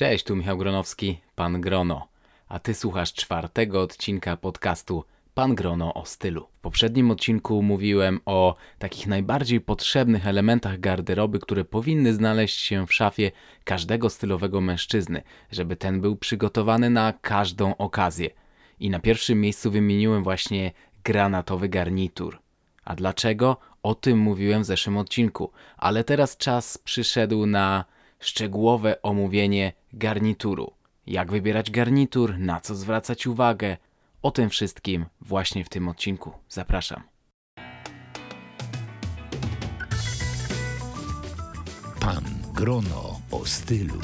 Cześć, tu Michał Gronowski, Pan Grono. A ty słuchasz czwartego odcinka podcastu Pan Grono o stylu. W poprzednim odcinku mówiłem o takich najbardziej potrzebnych elementach garderoby, które powinny znaleźć się w szafie każdego stylowego mężczyzny, żeby ten był przygotowany na każdą okazję. I na pierwszym miejscu wymieniłem właśnie granatowy garnitur. A dlaczego? O tym mówiłem w zeszłym odcinku, ale teraz czas przyszedł na szczegółowe omówienie garnituru. Jak wybierać garnitur, na co zwracać uwagę. O tym wszystkim właśnie w tym odcinku. Zapraszam. Pan Grono o stylu.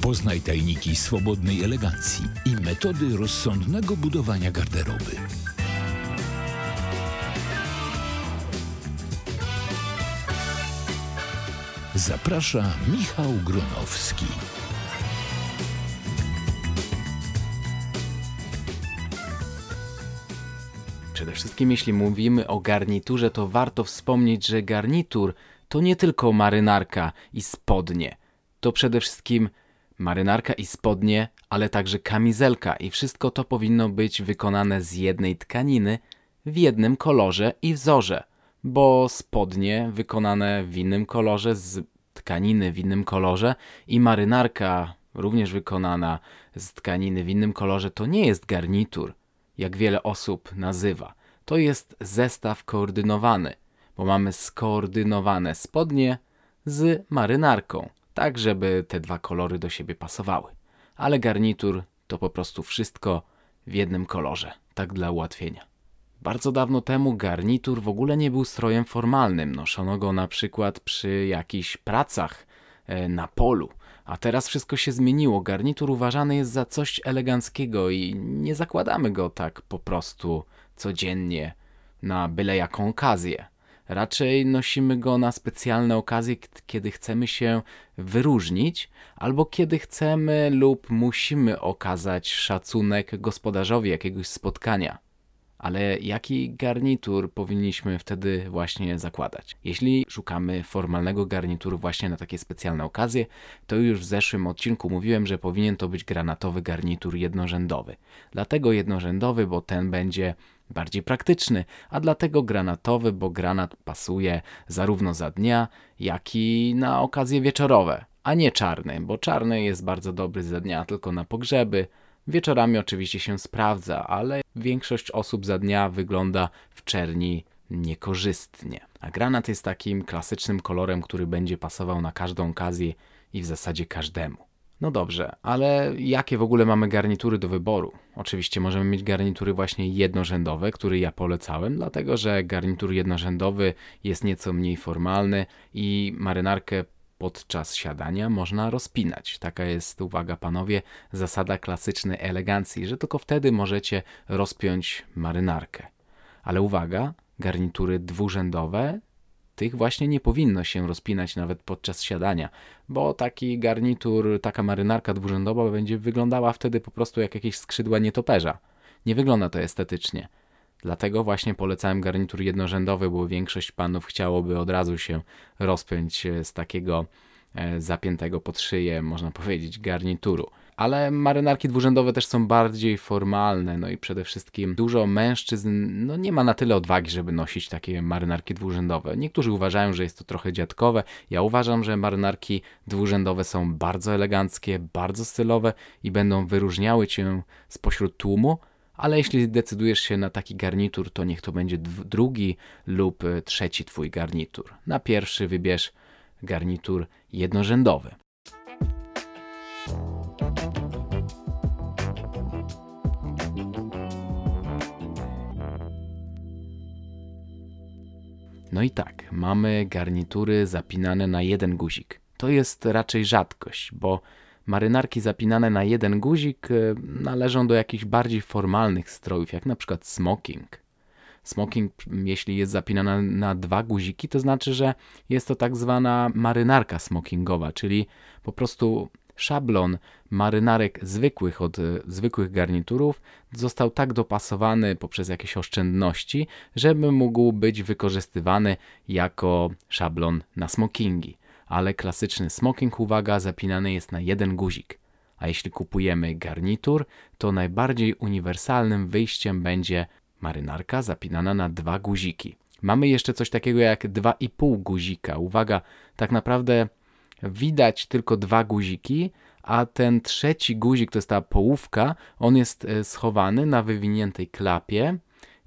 Poznaj tajniki swobodnej elegancji i metody rozsądnego budowania garderoby. Zaprasza Michał Gronowski. Przede wszystkim, jeśli mówimy o garniturze, to warto wspomnieć, że garnitur to nie tylko marynarka i spodnie. To przede wszystkim marynarka i spodnie, ale także kamizelka i wszystko to powinno być wykonane z jednej tkaniny w jednym kolorze i wzorze, bo spodnie wykonane w innym kolorze z tkaniny w innym kolorze i marynarka również wykonana z tkaniny w innym kolorze to nie jest garnitur, jak wiele osób nazywa. To jest zestaw koordynowany, bo mamy skoordynowane spodnie z marynarką tak żeby te dwa kolory do siebie pasowały. Ale garnitur to po prostu wszystko w jednym kolorze, tak dla ułatwienia. Bardzo dawno temu garnitur w ogóle nie był strojem formalnym. Noszono go na przykład przy jakichś pracach e, na polu. A teraz wszystko się zmieniło. Garnitur uważany jest za coś eleganckiego i nie zakładamy go tak po prostu codziennie na byle jaką okazję. Raczej nosimy go na specjalne okazje, kiedy chcemy się wyróżnić, albo kiedy chcemy lub musimy okazać szacunek gospodarzowi jakiegoś spotkania. Ale jaki garnitur powinniśmy wtedy właśnie zakładać? Jeśli szukamy formalnego garnituru właśnie na takie specjalne okazje, to już w zeszłym odcinku mówiłem, że powinien to być granatowy garnitur jednorzędowy. Dlatego jednorzędowy, bo ten będzie bardziej praktyczny, a dlatego granatowy, bo granat pasuje zarówno za dnia, jak i na okazje wieczorowe, a nie czarny, bo czarny jest bardzo dobry za dnia tylko na pogrzeby. Wieczorami oczywiście się sprawdza, ale większość osób za dnia wygląda w czerni niekorzystnie. A granat jest takim klasycznym kolorem, który będzie pasował na każdą okazję i w zasadzie każdemu. No dobrze, ale jakie w ogóle mamy garnitury do wyboru? Oczywiście możemy mieć garnitury właśnie jednorzędowe, które ja polecałem, dlatego że garnitur jednorzędowy jest nieco mniej formalny i marynarkę podczas siadania można rozpinać. Taka jest, uwaga panowie, zasada klasycznej elegancji, że tylko wtedy możecie rozpiąć marynarkę. Ale uwaga, garnitury dwurzędowe tych właśnie nie powinno się rozpinać nawet podczas siadania, bo taki garnitur, taka marynarka dwurzędowa będzie wyglądała wtedy po prostu jak jakieś skrzydła nietoperza. Nie wygląda to estetycznie. Dlatego właśnie polecałem garnitur jednorzędowy, bo większość panów chciałoby od razu się rozpiąć z takiego e, zapiętego pod szyję, można powiedzieć, garnituru ale marynarki dwurzędowe też są bardziej formalne, no i przede wszystkim dużo mężczyzn no nie ma na tyle odwagi, żeby nosić takie marynarki dwurzędowe. Niektórzy uważają, że jest to trochę dziadkowe. Ja uważam, że marynarki dwurzędowe są bardzo eleganckie, bardzo stylowe i będą wyróżniały cię spośród tłumu, ale jeśli decydujesz się na taki garnitur, to niech to będzie drugi lub trzeci twój garnitur. Na pierwszy wybierz garnitur jednorzędowy. No i tak, mamy garnitury zapinane na jeden guzik. To jest raczej rzadkość, bo marynarki zapinane na jeden guzik e, należą do jakichś bardziej formalnych strojów, jak na przykład smoking. Smoking, jeśli jest zapinana na dwa guziki, to znaczy, że jest to tak zwana marynarka smokingowa, czyli po prostu szablon marynarek zwykłych od e, zwykłych garniturów został tak dopasowany poprzez jakieś oszczędności, żeby mógł być wykorzystywany jako szablon na smokingi. Ale klasyczny smoking, uwaga, zapinany jest na jeden guzik. A jeśli kupujemy garnitur, to najbardziej uniwersalnym wyjściem będzie marynarka zapinana na dwa guziki. Mamy jeszcze coś takiego jak 2,5 guzika. Uwaga, tak naprawdę widać tylko dwa guziki, a ten trzeci guzik, to jest ta połówka, on jest e, schowany na wywiniętej klapie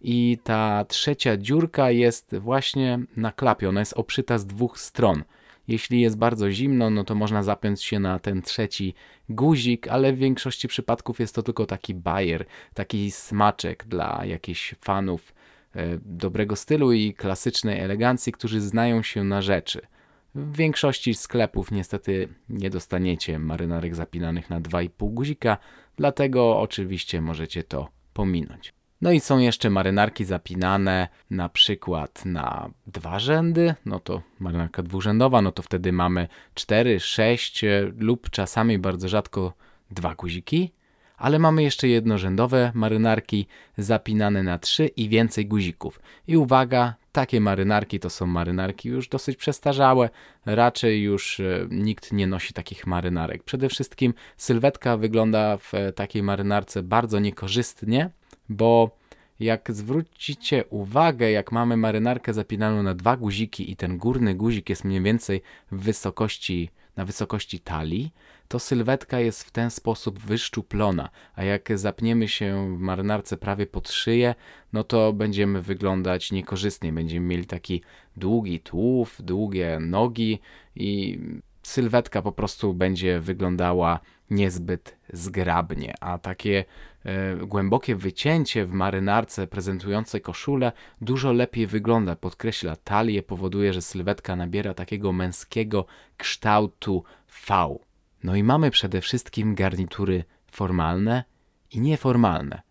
i ta trzecia dziurka jest właśnie na klapie, ona jest obszyta z dwóch stron. Jeśli jest bardzo zimno, no to można zapiąć się na ten trzeci guzik, ale w większości przypadków jest to tylko taki bajer, taki smaczek dla jakichś fanów e, dobrego stylu i klasycznej elegancji, którzy znają się na rzeczy. W większości sklepów niestety nie dostaniecie marynarek zapinanych na 2,5 guzika, dlatego oczywiście możecie to pominąć. No i są jeszcze marynarki zapinane na przykład na dwa rzędy, no to marynarka dwurzędowa, no to wtedy mamy 4, 6 lub czasami bardzo rzadko dwa guziki, ale mamy jeszcze jednorzędowe marynarki zapinane na 3 i więcej guzików. I uwaga, takie marynarki to są marynarki już dosyć przestarzałe, raczej już e, nikt nie nosi takich marynarek. Przede wszystkim sylwetka wygląda w takiej marynarce bardzo niekorzystnie, bo jak zwrócicie uwagę, jak mamy marynarkę zapinaną na dwa guziki i ten górny guzik jest mniej więcej w wysokości, na wysokości talii, to sylwetka jest w ten sposób wyszczuplona, a jak zapniemy się w marynarce prawie pod szyję, no to będziemy wyglądać niekorzystnie, będziemy mieli taki długi tułów, długie nogi i sylwetka po prostu będzie wyglądała niezbyt zgrabnie, a takie głębokie wycięcie w marynarce prezentujące koszulę dużo lepiej wygląda, podkreśla talię, powoduje, że sylwetka nabiera takiego męskiego kształtu V. No i mamy przede wszystkim garnitury formalne i nieformalne.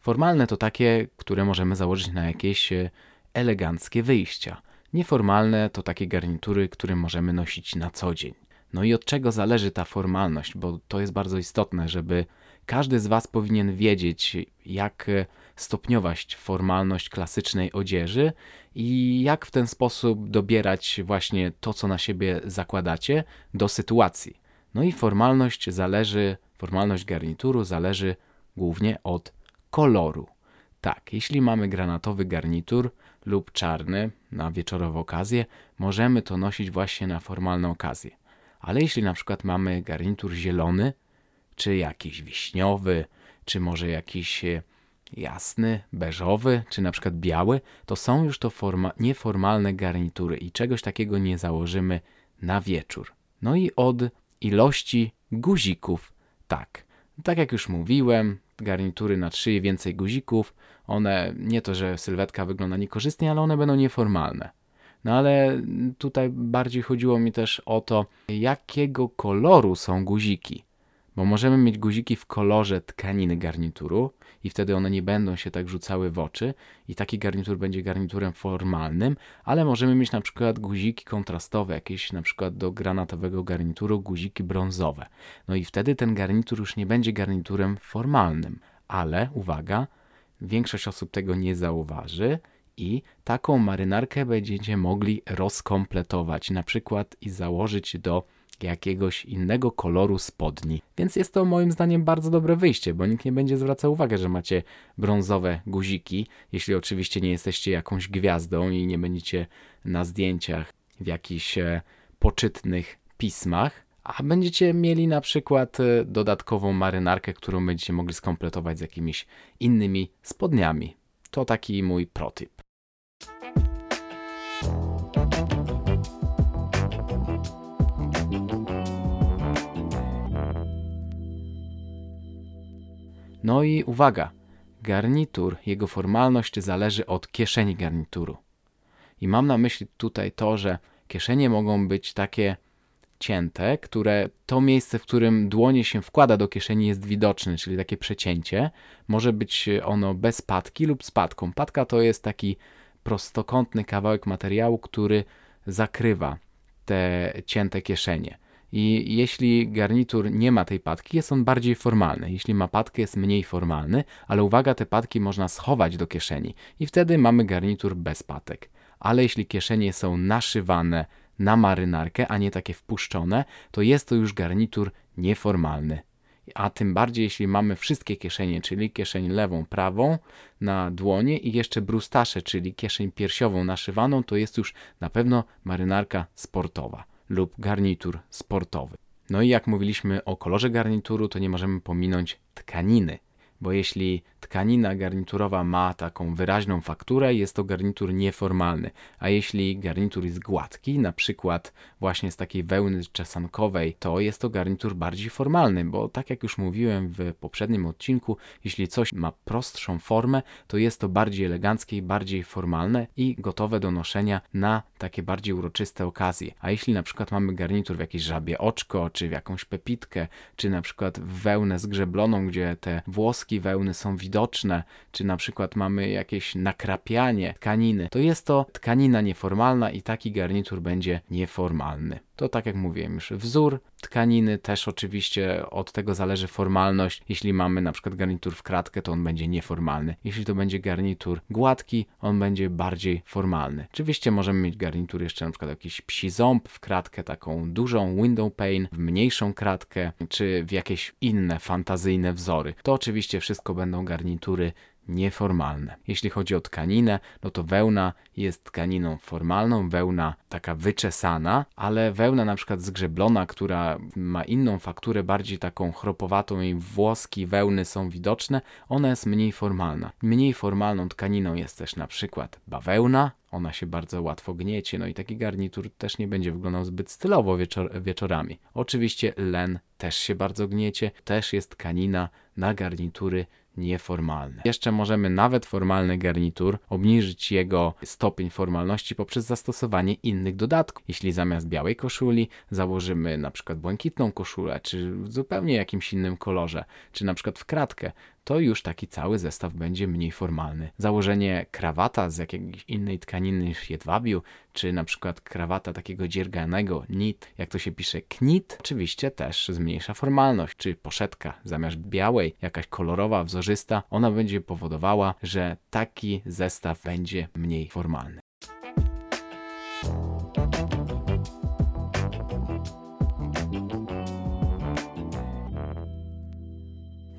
Formalne to takie, które możemy założyć na jakieś e, eleganckie wyjścia. Nieformalne to takie garnitury, które możemy nosić na co dzień. No i od czego zależy ta formalność, bo to jest bardzo istotne, żeby każdy z Was powinien wiedzieć, jak stopniować formalność klasycznej odzieży i jak w ten sposób dobierać właśnie to, co na siebie zakładacie, do sytuacji. No i formalność zależy, formalność garnituru zależy głównie od koloru. Tak, jeśli mamy granatowy garnitur lub czarny na wieczorową okazję, możemy to nosić właśnie na formalną okazję. Ale jeśli na przykład mamy garnitur zielony, czy jakiś wiśniowy, czy może jakiś e, jasny, beżowy, czy na przykład biały, to są już to forma, nieformalne garnitury i czegoś takiego nie założymy na wieczór. No i od ilości guzików, tak. Tak jak już mówiłem, garnitury na trzy i więcej guzików, one nie to, że sylwetka wygląda niekorzystnie, ale one będą nieformalne. No ale tutaj bardziej chodziło mi też o to, jakiego koloru są guziki. Bo możemy mieć guziki w kolorze tkaniny garnituru i wtedy one nie będą się tak rzucały w oczy i taki garnitur będzie garniturem formalnym, ale możemy mieć na przykład guziki kontrastowe, jakieś na przykład do granatowego garnituru guziki brązowe. No i wtedy ten garnitur już nie będzie garniturem formalnym, ale uwaga, większość osób tego nie zauważy, i taką marynarkę będziecie mogli rozkompletować, na przykład i założyć do jakiegoś innego koloru spodni. Więc jest to moim zdaniem bardzo dobre wyjście, bo nikt nie będzie zwracał uwagi, że macie brązowe guziki, jeśli oczywiście nie jesteście jakąś gwiazdą i nie będziecie na zdjęciach w jakichś e, poczytnych pismach, a będziecie mieli na przykład e, dodatkową marynarkę, którą będziecie mogli skompletować z jakimiś innymi spodniami. To taki mój protyp. No i uwaga, garnitur, jego formalność zależy od kieszeni garnituru. I mam na myśli tutaj to, że kieszenie mogą być takie cięte, które to miejsce, w którym dłonie się wkłada do kieszeni jest widoczne, czyli takie przecięcie. Może być ono bez patki lub z patką. Patka to jest taki prostokątny kawałek materiału, który zakrywa te cięte kieszenie. I jeśli garnitur nie ma tej patki, jest on bardziej formalny. Jeśli ma patkę, jest mniej formalny, ale uwaga, te patki można schować do kieszeni i wtedy mamy garnitur bez patek. Ale jeśli kieszenie są naszywane na marynarkę, a nie takie wpuszczone, to jest to już garnitur nieformalny. A tym bardziej, jeśli mamy wszystkie kieszenie, czyli kieszeń lewą, prawą na dłonie i jeszcze brustasze, czyli kieszeń piersiową naszywaną, to jest już na pewno marynarka sportowa lub garnitur sportowy. No i jak mówiliśmy o kolorze garnituru, to nie możemy pominąć tkaniny bo jeśli tkanina garniturowa ma taką wyraźną fakturę, jest to garnitur nieformalny, a jeśli garnitur jest gładki, na przykład właśnie z takiej wełny czesankowej, to jest to garnitur bardziej formalny, bo tak jak już mówiłem w poprzednim odcinku, jeśli coś ma prostszą formę, to jest to bardziej eleganckie i bardziej formalne i gotowe do noszenia na takie bardziej uroczyste okazje. A jeśli na przykład mamy garnitur w jakieś żabie oczko, czy w jakąś pepitkę, czy na przykład w wełnę zgrzebloną, gdzie te włoski wełny są widoczne, czy na przykład mamy jakieś nakrapianie tkaniny, to jest to tkanina nieformalna i taki garnitur będzie nieformalny. To tak jak mówiłem już, wzór tkaniny też oczywiście od tego zależy formalność. Jeśli mamy na przykład garnitur w kratkę, to on będzie nieformalny. Jeśli to będzie garnitur gładki, on będzie bardziej formalny. Oczywiście możemy mieć garnitur jeszcze na przykład jakiś psi ząb w kratkę taką dużą, window pane, w mniejszą kratkę, czy w jakieś inne fantazyjne wzory. To oczywiście wszystko będą garnitury nieformalne. Jeśli chodzi o tkaninę, no to wełna jest tkaniną formalną, wełna taka wyczesana, ale wełna na przykład zgrzeblona, która ma inną fakturę, bardziej taką chropowatą i włoski wełny są widoczne, ona jest mniej formalna. Mniej formalną tkaniną jest też na przykład bawełna, ona się bardzo łatwo gniecie, no i taki garnitur też nie będzie wyglądał zbyt stylowo wieczor wieczorami. Oczywiście len też się bardzo gniecie, też jest tkanina na garnitury nieformalne. Jeszcze możemy nawet formalny garnitur obniżyć jego stopień formalności poprzez zastosowanie innych dodatków. Jeśli zamiast białej koszuli założymy na przykład błękitną koszulę, czy w zupełnie jakimś innym kolorze, czy na przykład w kratkę, to już taki cały zestaw będzie mniej formalny. Założenie krawata z jakiejś innej tkaniny niż jedwabiu, czy na przykład krawata takiego dzierganego knit, jak to się pisze knit, oczywiście też zmniejsza formalność, czy poszetka zamiast białej, jakaś kolorowa, wzorzysta, ona będzie powodowała, że taki zestaw będzie mniej formalny.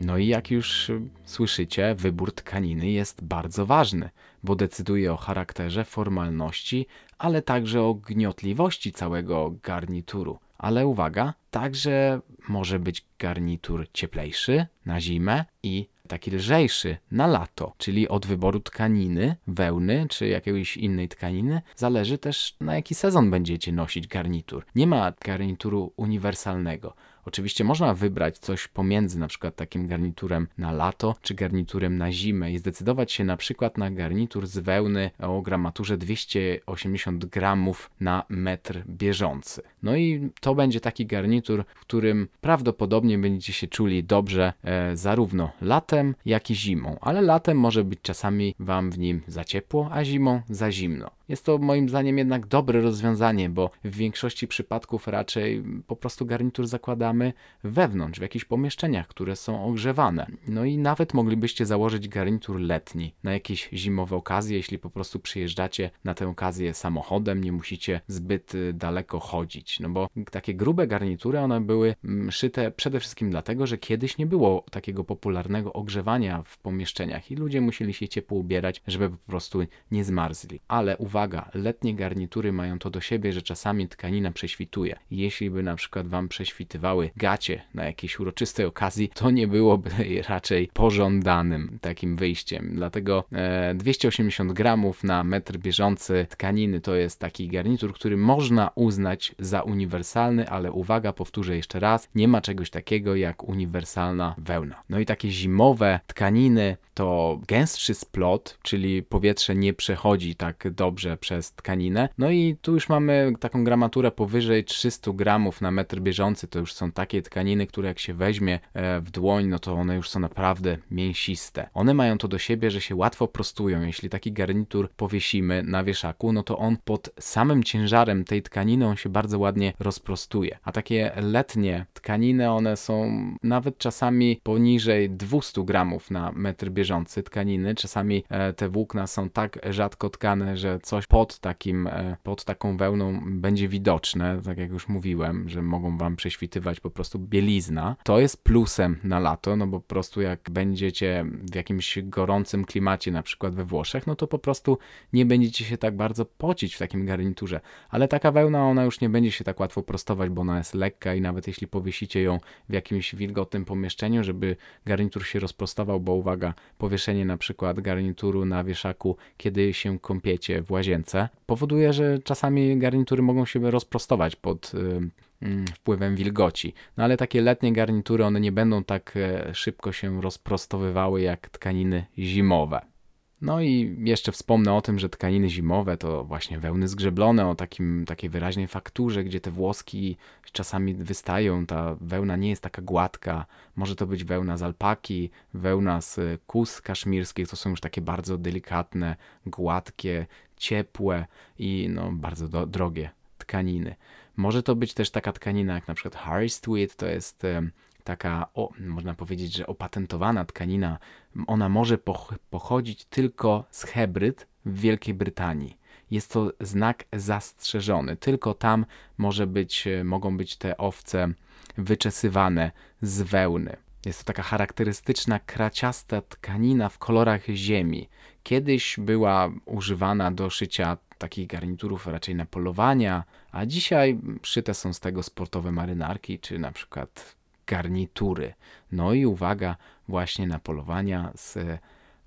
No i jak już słyszycie, wybór tkaniny jest bardzo ważny, bo decyduje o charakterze, formalności, ale także o gniotliwości całego garnituru. Ale uwaga, także może być garnitur cieplejszy na zimę i taki lżejszy na lato, czyli od wyboru tkaniny, wełny czy jakiejś innej tkaniny zależy też na jaki sezon będziecie nosić garnitur. Nie ma garnituru uniwersalnego. Oczywiście można wybrać coś pomiędzy na przykład takim garniturem na lato czy garniturem na zimę i zdecydować się na przykład na garnitur z wełny o gramaturze 280 gramów na metr bieżący. No i to będzie taki garnitur, w którym prawdopodobnie będziecie się czuli dobrze e, zarówno latem, jak i zimą, ale latem może być czasami wam w nim za ciepło, a zimą za zimno. Jest to moim zdaniem jednak dobre rozwiązanie, bo w większości przypadków raczej po prostu garnitur zakładamy wewnątrz, w jakichś pomieszczeniach, które są ogrzewane. No i nawet moglibyście założyć garnitur letni na jakieś zimowe okazje, jeśli po prostu przyjeżdżacie na tę okazję samochodem, nie musicie zbyt y, daleko chodzić. No bo takie grube garnitury, one były mm, szyte przede wszystkim dlatego, że kiedyś nie było takiego popularnego ogrzewania w pomieszczeniach i ludzie musieli się ciepło ubierać, żeby po prostu nie zmarzli. Ale uważajcie, uwaga, letnie garnitury mają to do siebie, że czasami tkanina prześwituje. Jeśli by na przykład wam prześwitywały gacie na jakiejś uroczystej okazji, to nie byłoby raczej pożądanym takim wyjściem. Dlatego e, 280 gramów na metr bieżący tkaniny to jest taki garnitur, który można uznać za uniwersalny, ale uwaga, powtórzę jeszcze raz, nie ma czegoś takiego jak uniwersalna wełna. No i takie zimowe tkaniny to gęstszy splot, czyli powietrze nie przechodzi tak dobrze dobrze przez tkaninę. No i tu już mamy taką gramaturę powyżej 300 gramów na metr bieżący. To już są takie tkaniny, które jak się weźmie e, w dłoń, no to one już są naprawdę mięsiste. One mają to do siebie, że się łatwo prostują. Jeśli taki garnitur powiesimy na wieszaku, no to on pod samym ciężarem tej tkaniny on się bardzo ładnie rozprostuje. A takie letnie tkaniny, one są nawet czasami poniżej 200 gramów na metr bieżący tkaniny. Czasami e, te włókna są tak rzadko tkane, że co coś pod takim, e, pod taką wełną będzie widoczne, tak jak już mówiłem, że mogą wam prześwitywać po prostu bielizna. To jest plusem na lato, no bo po prostu jak będziecie w jakimś gorącym klimacie, na przykład we Włoszech, no to po prostu nie będziecie się tak bardzo pocić w takim garniturze. Ale taka wełna, ona już nie będzie się tak łatwo prostować, bo ona jest lekka i nawet jeśli powiesicie ją w jakimś wilgotnym pomieszczeniu, żeby garnitur się rozprostował, bo uwaga, powieszenie na przykład garnituru na wieszaku, kiedy się kąpiecie w łazience, powoduje, że czasami garnitury mogą się rozprostować pod y, wpływem wilgoci. No ale takie letnie garnitury, one nie będą tak e, szybko się rozprostowywały jak tkaniny zimowe. No i jeszcze wspomnę o tym, że tkaniny zimowe to właśnie wełny zgrzeblone o takim, takiej wyraźnej fakturze, gdzie te włoski czasami wystają, ta wełna nie jest taka gładka. Może to być wełna z alpaki, wełna z kus kaszmirskich, to są już takie bardzo delikatne, gładkie, ciepłe i no, bardzo do, drogie tkaniny. Może to być też taka tkanina jak na przykład Harris Tweed, to jest taka, o, można powiedzieć, że opatentowana tkanina, ona może pochodzić tylko z hybryd w Wielkiej Brytanii. Jest to znak zastrzeżony. Tylko tam może być, e, mogą być te owce wyczesywane z wełny. Jest to taka charakterystyczna kraciasta tkanina w kolorach ziemi. Kiedyś była używana do szycia takich garniturów raczej na polowania, a dzisiaj szyte są z tego sportowe marynarki, czy na przykład garnitury. No i uwaga, właśnie na polowania z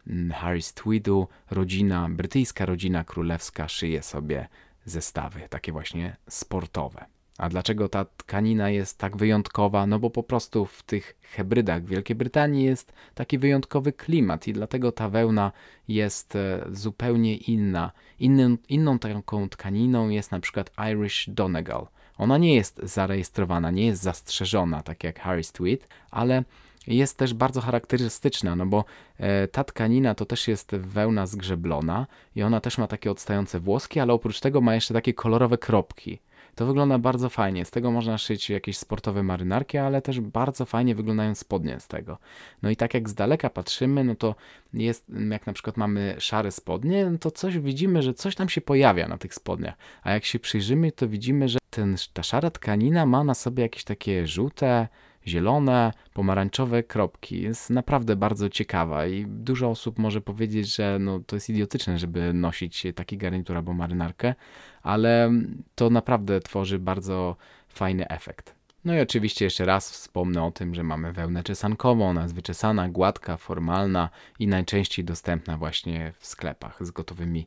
mm, Harris Tweedu rodzina, brytyjska rodzina królewska szyje sobie zestawy, takie właśnie sportowe. A dlaczego ta tkanina jest tak wyjątkowa? No bo po prostu w tych hybrydach Wielkiej Brytanii jest taki wyjątkowy klimat i dlatego ta wełna jest e, zupełnie inna. Innym, inną taką tkaniną jest na przykład Irish Donegal. Ona nie jest zarejestrowana, nie jest zastrzeżona, tak jak Harris Tweed, ale jest też bardzo charakterystyczna, no bo e, ta tkanina to też jest wełna zgrzeblona i ona też ma takie odstające włoski, ale oprócz tego ma jeszcze takie kolorowe kropki. To wygląda bardzo fajnie. Z tego można szyć jakieś sportowe marynarki, ale też bardzo fajnie wyglądają spodnie z tego. No i tak jak z daleka patrzymy, no to jest, jak na przykład mamy szare spodnie, no to coś widzimy, że coś tam się pojawia na tych spodniach. A jak się przyjrzymy, to widzimy, że ten, ta szara tkanina ma na sobie jakieś takie żółte, zielone, pomarańczowe kropki. Jest naprawdę bardzo ciekawa i dużo osób może powiedzieć, że no, to jest idiotyczne, żeby nosić taki garnitur albo marynarkę, ale to naprawdę tworzy bardzo fajny efekt. No i oczywiście jeszcze raz wspomnę o tym, że mamy wełnę czesankową, ona jest wyczesana, gładka, formalna i najczęściej dostępna właśnie w sklepach z gotowymi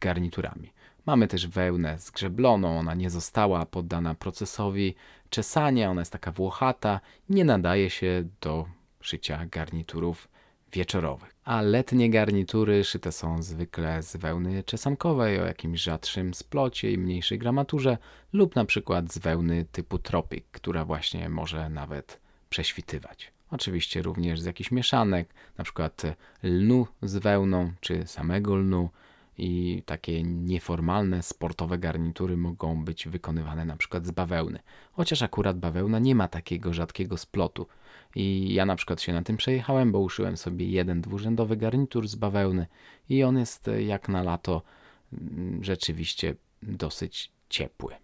garniturami. Mamy też wełnę zgrzebloną, ona nie została poddana procesowi czesania, ona jest taka włochata, nie nadaje się do szycia garniturów wieczorowych. A letnie garnitury szyte są zwykle z wełny czesankowej o jakimś rzadszym splocie i mniejszej gramaturze lub na przykład z wełny typu tropik, która właśnie może nawet prześwitywać. Oczywiście również z jakichś mieszanek, na przykład lnu z wełną czy samego lnu, i takie nieformalne sportowe garnitury mogą być wykonywane na przykład z bawełny. Chociaż akurat bawełna nie ma takiego rzadkiego splotu. I ja na przykład się na tym przejechałem, bo uszyłem sobie jeden dwurzędowy garnitur z bawełny i on jest e, jak na lato mm, rzeczywiście dosyć ciepły.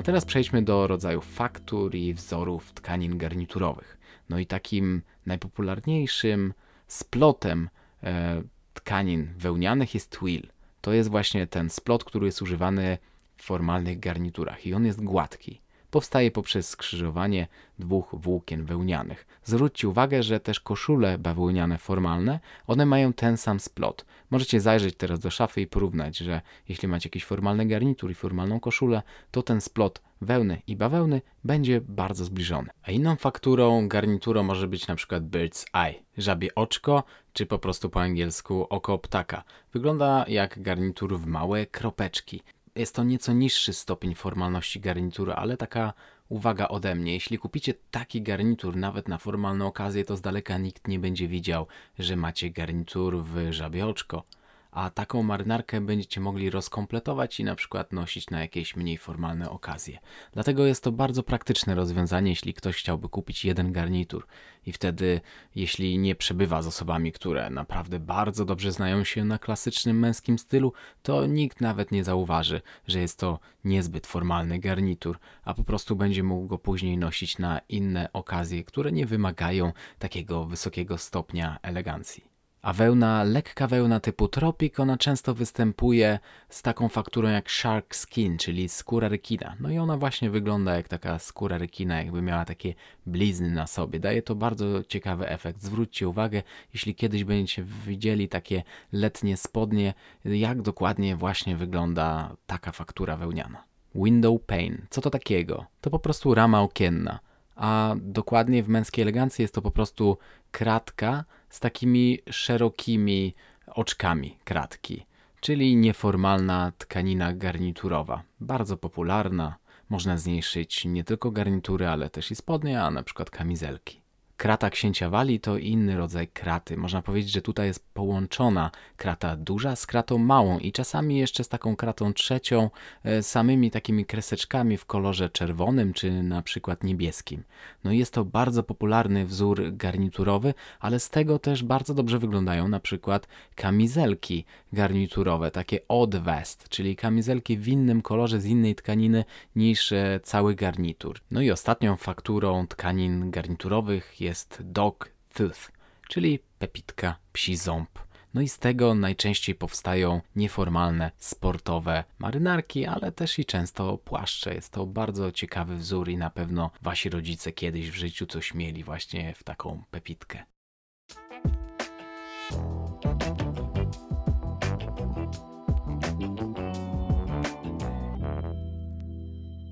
A teraz przejdźmy do rodzajów faktur i wzorów tkanin garniturowych. No i takim najpopularniejszym splotem e, tkanin wełnianych jest twill. To jest właśnie ten splot, który jest używany w formalnych garniturach i on jest gładki. Powstaje poprzez skrzyżowanie dwóch włókien wełnianych. Zwróćcie uwagę, że też koszule bawełniane formalne, one mają ten sam splot. Możecie zajrzeć teraz do szafy i porównać, że jeśli macie jakiś formalny garnitur i formalną koszulę, to ten splot wełny i bawełny będzie bardzo zbliżony. A inną fakturą garniturą może być na przykład bird's eye, żabie oczko, czy po prostu po angielsku oko ptaka. Wygląda jak garnitur w małe kropeczki. Jest to nieco niższy stopień formalności garnitury, ale taka uwaga ode mnie. Jeśli kupicie taki garnitur nawet na formalną okazję, to z daleka nikt nie będzie widział, że macie garnitur w żabie oczko. A taką marynarkę będziecie mogli rozkompletować i na przykład nosić na jakieś mniej formalne okazje. Dlatego jest to bardzo praktyczne rozwiązanie, jeśli ktoś chciałby kupić jeden garnitur i wtedy, jeśli nie przebywa z osobami, które naprawdę bardzo dobrze znają się na klasycznym męskim stylu, to nikt nawet nie zauważy, że jest to niezbyt formalny garnitur, a po prostu będzie mógł go później nosić na inne okazje, które nie wymagają takiego wysokiego stopnia elegancji. A wełna, lekka wełna typu Tropic, ona często występuje z taką fakturą jak shark skin, czyli skóra rekina. No i ona właśnie wygląda jak taka skóra rekina, jakby miała takie blizny na sobie. Daje to bardzo ciekawy efekt. Zwróćcie uwagę, jeśli kiedyś będziecie widzieli takie letnie spodnie, jak dokładnie właśnie wygląda taka faktura wełniana. Window pane. Co to takiego? To po prostu rama okienna. A dokładnie w męskiej elegancji jest to po prostu kratka, z takimi szerokimi oczkami kratki, czyli nieformalna tkanina garniturowa, bardzo popularna. Można z niej szyć nie tylko garnitury, ale też i spodnie, a na przykład kamizelki. Krata księcia Wali to inny rodzaj kraty. Można powiedzieć, że tutaj jest połączona krata duża z kratą małą i czasami jeszcze z taką kratą trzecią, e, samymi takimi kreseczkami w kolorze czerwonym czy na przykład niebieskim. No jest to bardzo popularny wzór garniturowy, ale z tego też bardzo dobrze wyglądają na przykład kamizelki garniturowe, takie odd vest, czyli kamizelki w innym kolorze z innej tkaniny niż e, cały garnitur. No i ostatnią fakturą tkanin garniturowych jest jest dog tooth, czyli pepitka, psi ząb. No i z tego najczęściej powstają nieformalne, sportowe marynarki, ale też i często płaszcze. Jest to bardzo ciekawy wzór i na pewno wasi rodzice kiedyś w życiu coś mieli właśnie w taką pepitkę.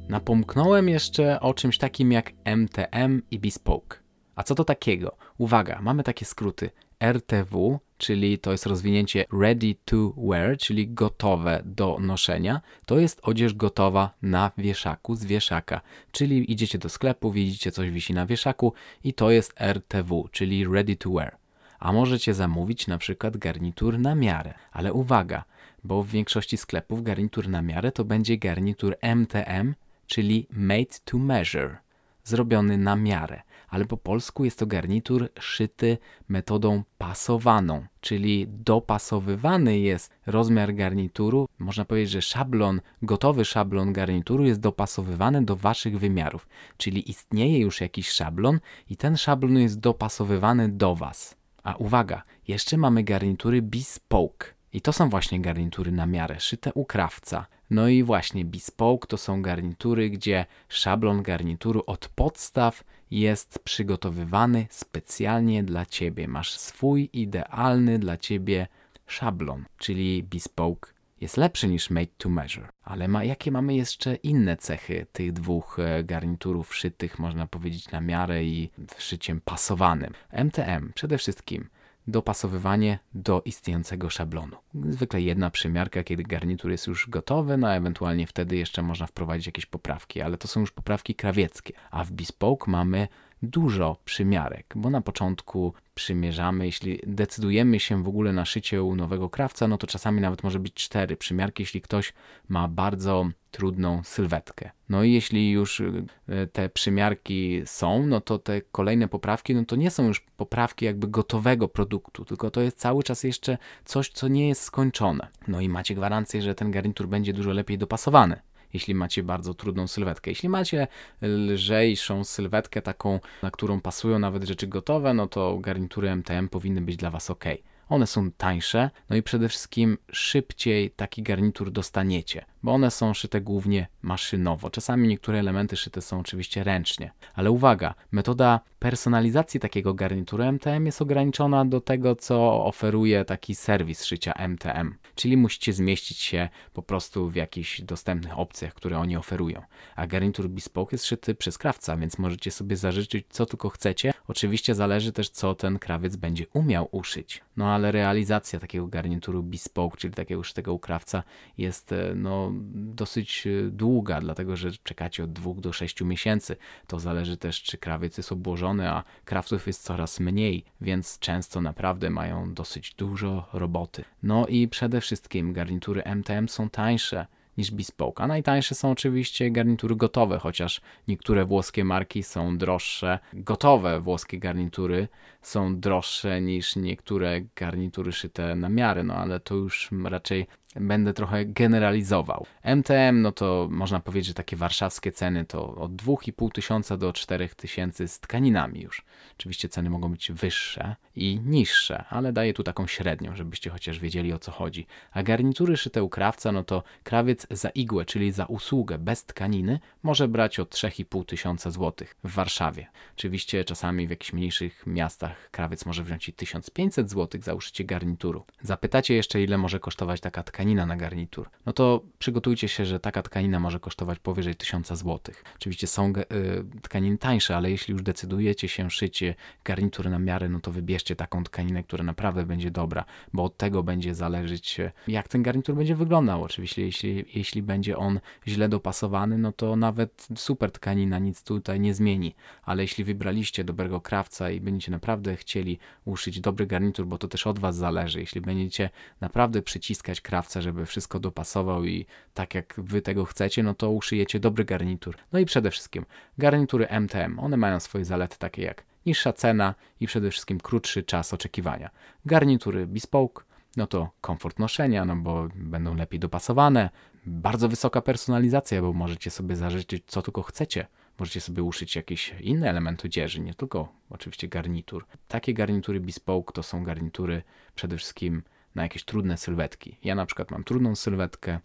Napomknąłem jeszcze o czymś takim jak MTM i Bespoke. A co to takiego? Uwaga, mamy takie skróty. RTW, czyli to jest rozwinięcie ready to wear, czyli gotowe do noszenia. To jest odzież gotowa na wieszaku z wieszaka. Czyli idziecie do sklepu, widzicie coś wisi na wieszaku i to jest RTW, czyli ready to wear. A możecie zamówić na przykład garnitur na miarę. Ale uwaga, bo w większości sklepów garnitur na miarę to będzie garnitur MTM, czyli made to measure, zrobiony na miarę ale po polsku jest to garnitur szyty metodą pasowaną, czyli dopasowywany jest rozmiar garnituru. Można powiedzieć, że szablon, gotowy szablon garnituru jest dopasowywany do waszych wymiarów, czyli istnieje już jakiś szablon i ten szablon jest dopasowywany do was. A uwaga, jeszcze mamy garnitury bespoke. I to są właśnie garnitury na miarę, szyte u krawca. No i właśnie bespoke to są garnitury, gdzie szablon garnituru od podstaw jest przygotowywany specjalnie dla ciebie. Masz swój idealny dla ciebie szablon, czyli bespoke jest lepszy niż made to measure. Ale ma, jakie mamy jeszcze inne cechy tych dwóch e, garniturów szytych, można powiedzieć, na miarę i szyciem pasowanym? MTM przede wszystkim dopasowywanie do istniejącego szablonu. Zwykle jedna przymiarka, kiedy garnitur jest już gotowy, no a ewentualnie wtedy jeszcze można wprowadzić jakieś poprawki, ale to są już poprawki krawieckie. A w Bespoke mamy dużo przymiarek, bo na początku przymierzamy, jeśli decydujemy się w ogóle na szycie u nowego krawca, no to czasami nawet może być cztery przymiarki, jeśli ktoś ma bardzo trudną sylwetkę. No i jeśli już e, te przymiarki są, no to te kolejne poprawki, no to nie są już poprawki jakby gotowego produktu, tylko to jest cały czas jeszcze coś, co nie jest skończone. No i macie gwarancję, że ten garnitur będzie dużo lepiej dopasowany jeśli macie bardzo trudną sylwetkę. Jeśli macie lżejszą sylwetkę, taką, na którą pasują nawet rzeczy gotowe, no to garnitury MTM powinny być dla Was ok. One są tańsze, no i przede wszystkim szybciej taki garnitur dostaniecie, bo one są szyte głównie maszynowo. Czasami niektóre elementy szyte są oczywiście ręcznie. Ale uwaga, metoda personalizacji takiego garnituru MTM jest ograniczona do tego, co oferuje taki serwis szycia MTM. Czyli musicie zmieścić się po prostu w jakichś dostępnych opcjach, które oni oferują. A garnitur bespoke jest szyty przez krawca, więc możecie sobie zażyczyć co tylko chcecie. Oczywiście zależy też, co ten krawiec będzie umiał uszyć. No ale realizacja takiego garnituru bespoke, czyli takiego szytego u krawca jest e, no dosyć e, długa, dlatego że czekacie od dwóch do sześciu miesięcy. To zależy też, czy krawiec jest obłożony, a krawców jest coraz mniej, więc często naprawdę mają dosyć dużo roboty. No i przede wszystkim garnitury MTM są tańsze niż bespoke. A najtańsze są oczywiście garnitury gotowe, chociaż niektóre włoskie marki są droższe. Gotowe włoskie garnitury są droższe niż niektóre garnitury szyte na miarę, no ale to już raczej będę trochę generalizował. MTM, no to można powiedzieć, że takie warszawskie ceny to od 2,5 tysiąca do 4 tysięcy z tkaninami już. Oczywiście ceny mogą być wyższe i niższe, ale daję tu taką średnią, żebyście chociaż wiedzieli o co chodzi. A garnitury szyte u krawca, no to krawiec za igłę, czyli za usługę bez tkaniny, może brać od 3,5 tysiąca złotych w Warszawie. Oczywiście czasami w jakichś mniejszych miastach krawiec może wziąć i 1500 złotych za uszycie garnituru. Zapytacie jeszcze, ile może kosztować taka tkanina na garnitur. No to przygotujcie się, że taka tkanina może kosztować powyżej 1000 złotych. Oczywiście są y, tkaniny tańsze, ale jeśli już decydujecie się szyć garnitur na miarę, no to wybierzcie taką tkaninę, która naprawdę będzie dobra, bo od tego będzie zależeć, jak ten garnitur będzie wyglądał. Oczywiście, jeśli, jeśli będzie on źle dopasowany, no to nawet super tkanina nic tutaj nie zmieni, ale jeśli wybraliście dobrego krawca i będziecie naprawdę chcieli uszyć dobry garnitur, bo to też od was zależy, jeśli będziecie naprawdę przyciskać krawca, żeby wszystko dopasował i tak jak wy tego chcecie, no to uszyjecie dobry garnitur. No i przede wszystkim garnitury MTM, one mają swoje zalety takie jak niższa cena i przede wszystkim krótszy czas oczekiwania. Garnitury bespoke, no to komfort noszenia, no bo będą lepiej dopasowane, bardzo wysoka personalizacja, bo możecie sobie zażyczyć co tylko chcecie. Możecie sobie uszyć jakiś inny element odzieży, nie tylko oczywiście garnitur. Takie garnitury bespoke to są garnitury przede wszystkim na jakieś trudne sylwetki. Ja na przykład mam trudną sylwetkę,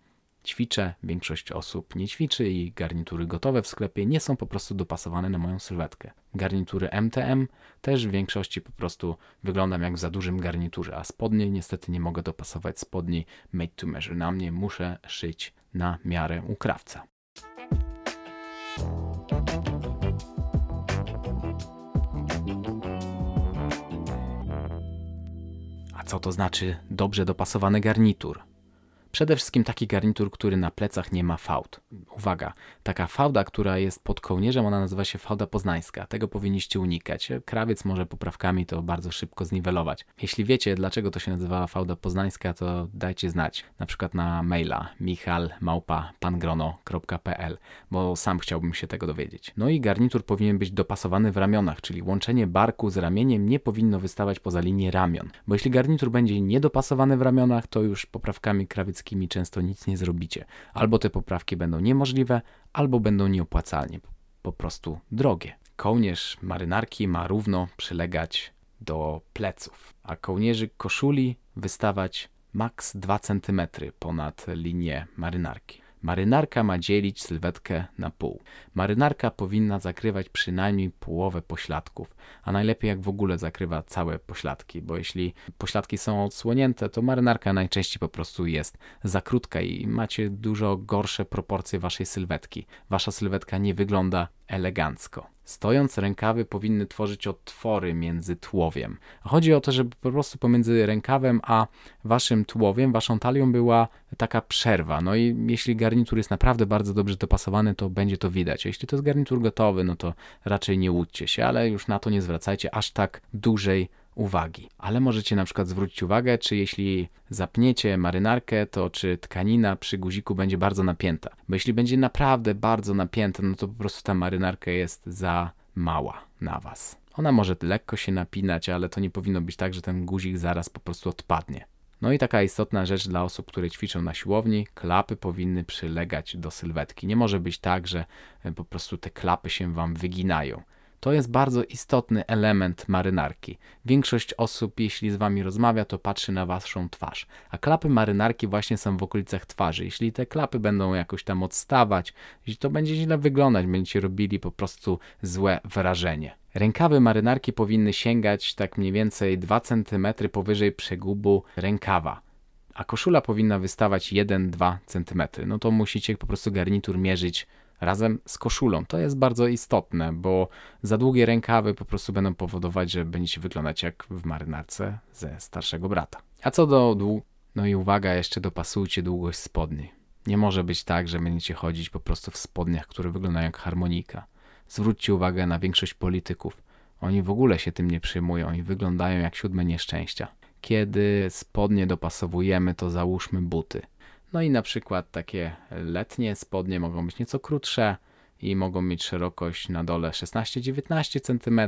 ćwiczę, większość osób nie ćwiczy i garnitury gotowe w sklepie nie są po prostu dopasowane na moją sylwetkę. Garnitury MTM też w większości po prostu wyglądam jak w za dużym garniturze, a spodnie niestety nie mogę dopasować spodni made to measure. Na mnie muszę szyć na miarę u krawca. Co to znaczy dobrze dopasowany garnitur? Przede wszystkim taki garnitur, który na plecach nie ma fałd. Uwaga, taka fałda, która jest pod kołnierzem, ona nazywa się fałda poznańska. Tego powinniście unikać. Krawiec może poprawkami to bardzo szybko zniwelować. Jeśli wiecie, dlaczego to się nazywa fałda poznańska, to dajcie znać. Na przykład na maila michalmałpa.pangrono.pl, bo sam chciałbym się tego dowiedzieć. No i garnitur powinien być dopasowany w ramionach, czyli łączenie barku z ramieniem nie powinno wystawać poza linię ramion. Bo jeśli garnitur będzie niedopasowany w ramionach, to już poprawkami krawiec wszystkimi często nic nie zrobicie. Albo te poprawki będą niemożliwe, albo będą nieopłacalnie, po prostu drogie. Kołnierz marynarki ma równo przylegać do pleców, a kołnierzy koszuli wystawać maks 2 cm ponad linię marynarki. Marynarka ma dzielić sylwetkę na pół. Marynarka powinna zakrywać przynajmniej połowę pośladków, a najlepiej jak w ogóle zakrywa całe pośladki, bo jeśli pośladki są odsłonięte, to marynarka najczęściej po prostu jest za krótka i macie dużo gorsze proporcje waszej sylwetki. Wasza sylwetka nie wygląda elegancko. Stojąc, rękawy powinny tworzyć otwory między tułowiem. Chodzi o to, żeby po prostu pomiędzy rękawem a waszym tułowiem, waszą talią była taka przerwa. No i jeśli garnitur jest naprawdę bardzo dobrze dopasowany, to będzie to widać. A jeśli to jest garnitur gotowy, no to raczej nie łudźcie się, ale już na to nie zwracajcie aż tak dużej uwagi. Ale możecie na przykład zwrócić uwagę, czy jeśli zapniecie marynarkę, to czy tkanina przy guziku będzie bardzo napięta. Bo jeśli będzie naprawdę bardzo napięta, no to po prostu ta marynarka jest za mała na was. Ona może lekko się napinać, ale to nie powinno być tak, że ten guzik zaraz po prostu odpadnie. No i taka istotna rzecz dla osób, które ćwiczą na siłowni, klapy powinny przylegać do sylwetki. Nie może być tak, że po prostu te klapy się wam wyginają. To jest bardzo istotny element marynarki. Większość osób, jeśli z wami rozmawia, to patrzy na waszą twarz, a klapy marynarki właśnie są w okolicach twarzy. Jeśli te klapy będą jakoś tam odstawać, to będzie źle wyglądać, będziecie robili po prostu złe wrażenie. Rękawy marynarki powinny sięgać tak mniej więcej 2 cm powyżej przegubu rękawa a koszula powinna wystawać 1-2 cm. No to musicie po prostu garnitur mierzyć razem z koszulą. To jest bardzo istotne, bo za długie rękawy po prostu będą powodować, że będziecie wyglądać jak w marynarce ze starszego brata. A co do dłu... No i uwaga, jeszcze dopasujcie długość spodni. Nie może być tak, że będziecie chodzić po prostu w spodniach, które wyglądają jak harmonika. Zwróćcie uwagę na większość polityków. Oni w ogóle się tym nie przyjmują, oni wyglądają jak siódme nieszczęścia. Kiedy spodnie dopasowujemy, to załóżmy buty. No i na przykład takie letnie spodnie mogą być nieco krótsze i mogą mieć szerokość na dole 16-19 cm,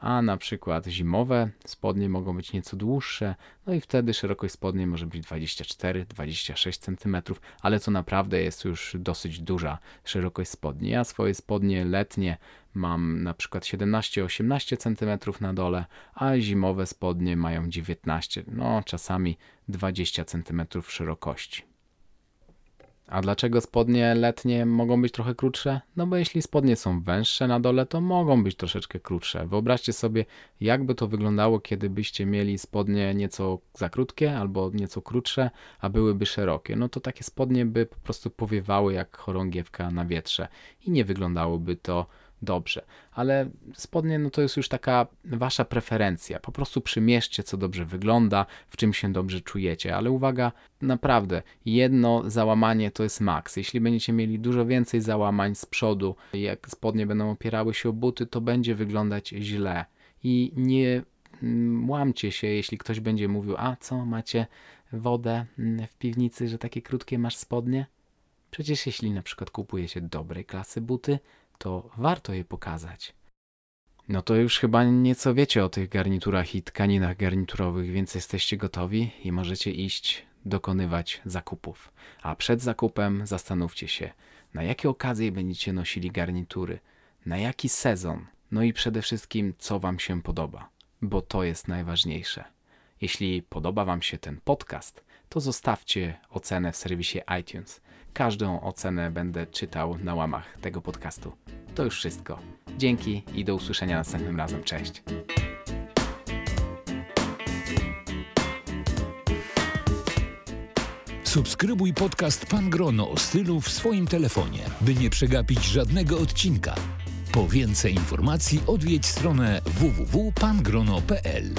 a na przykład zimowe spodnie mogą być nieco dłuższe, no i wtedy szerokość spodni może być 24-26 cm, ale to naprawdę jest już dosyć duża szerokość spodni. Ja swoje spodnie letnie mam na przykład 17-18 cm na dole, a zimowe spodnie mają 19, no czasami 20 cm szerokości. A dlaczego spodnie letnie mogą być trochę krótsze? No bo jeśli spodnie są węższe na dole, to mogą być troszeczkę krótsze. Wyobraźcie sobie, jakby to wyglądało, kiedy byście mieli spodnie nieco za krótkie albo nieco krótsze, a byłyby szerokie. No to takie spodnie by po prostu powiewały jak chorągiewka na wietrze i nie wyglądałoby to dobrze. Ale spodnie, no to jest już taka wasza preferencja. Po prostu przymierzcie, co dobrze wygląda, w czym się dobrze czujecie. Ale uwaga, naprawdę, jedno załamanie to jest maks. Jeśli będziecie mieli dużo więcej załamań z przodu, jak spodnie będą opierały się o buty, to będzie wyglądać źle. I nie mm, łamcie się, jeśli ktoś będzie mówił, a co, macie wodę mm, w piwnicy, że takie krótkie masz spodnie? Przecież jeśli na przykład kupujecie dobrej klasy buty, to warto je pokazać. No to już chyba nieco wiecie o tych garniturach i tkaninach garniturowych, więc jesteście gotowi i możecie iść dokonywać zakupów. A przed zakupem zastanówcie się, na jakie okazje będziecie nosili garnitury, na jaki sezon, no i przede wszystkim, co Wam się podoba, bo to jest najważniejsze. Jeśli podoba Wam się ten podcast, to zostawcie ocenę w serwisie iTunes. Każdą ocenę będę czytał na łamach tego podcastu. To już wszystko. Dzięki i do usłyszenia następnym razem. Cześć. Subskrybuj podcast Pan Grono o stylu w swoim telefonie, by nie przegapić żadnego odcinka. Po więcej informacji odwiedź stronę www.pangrono.pl.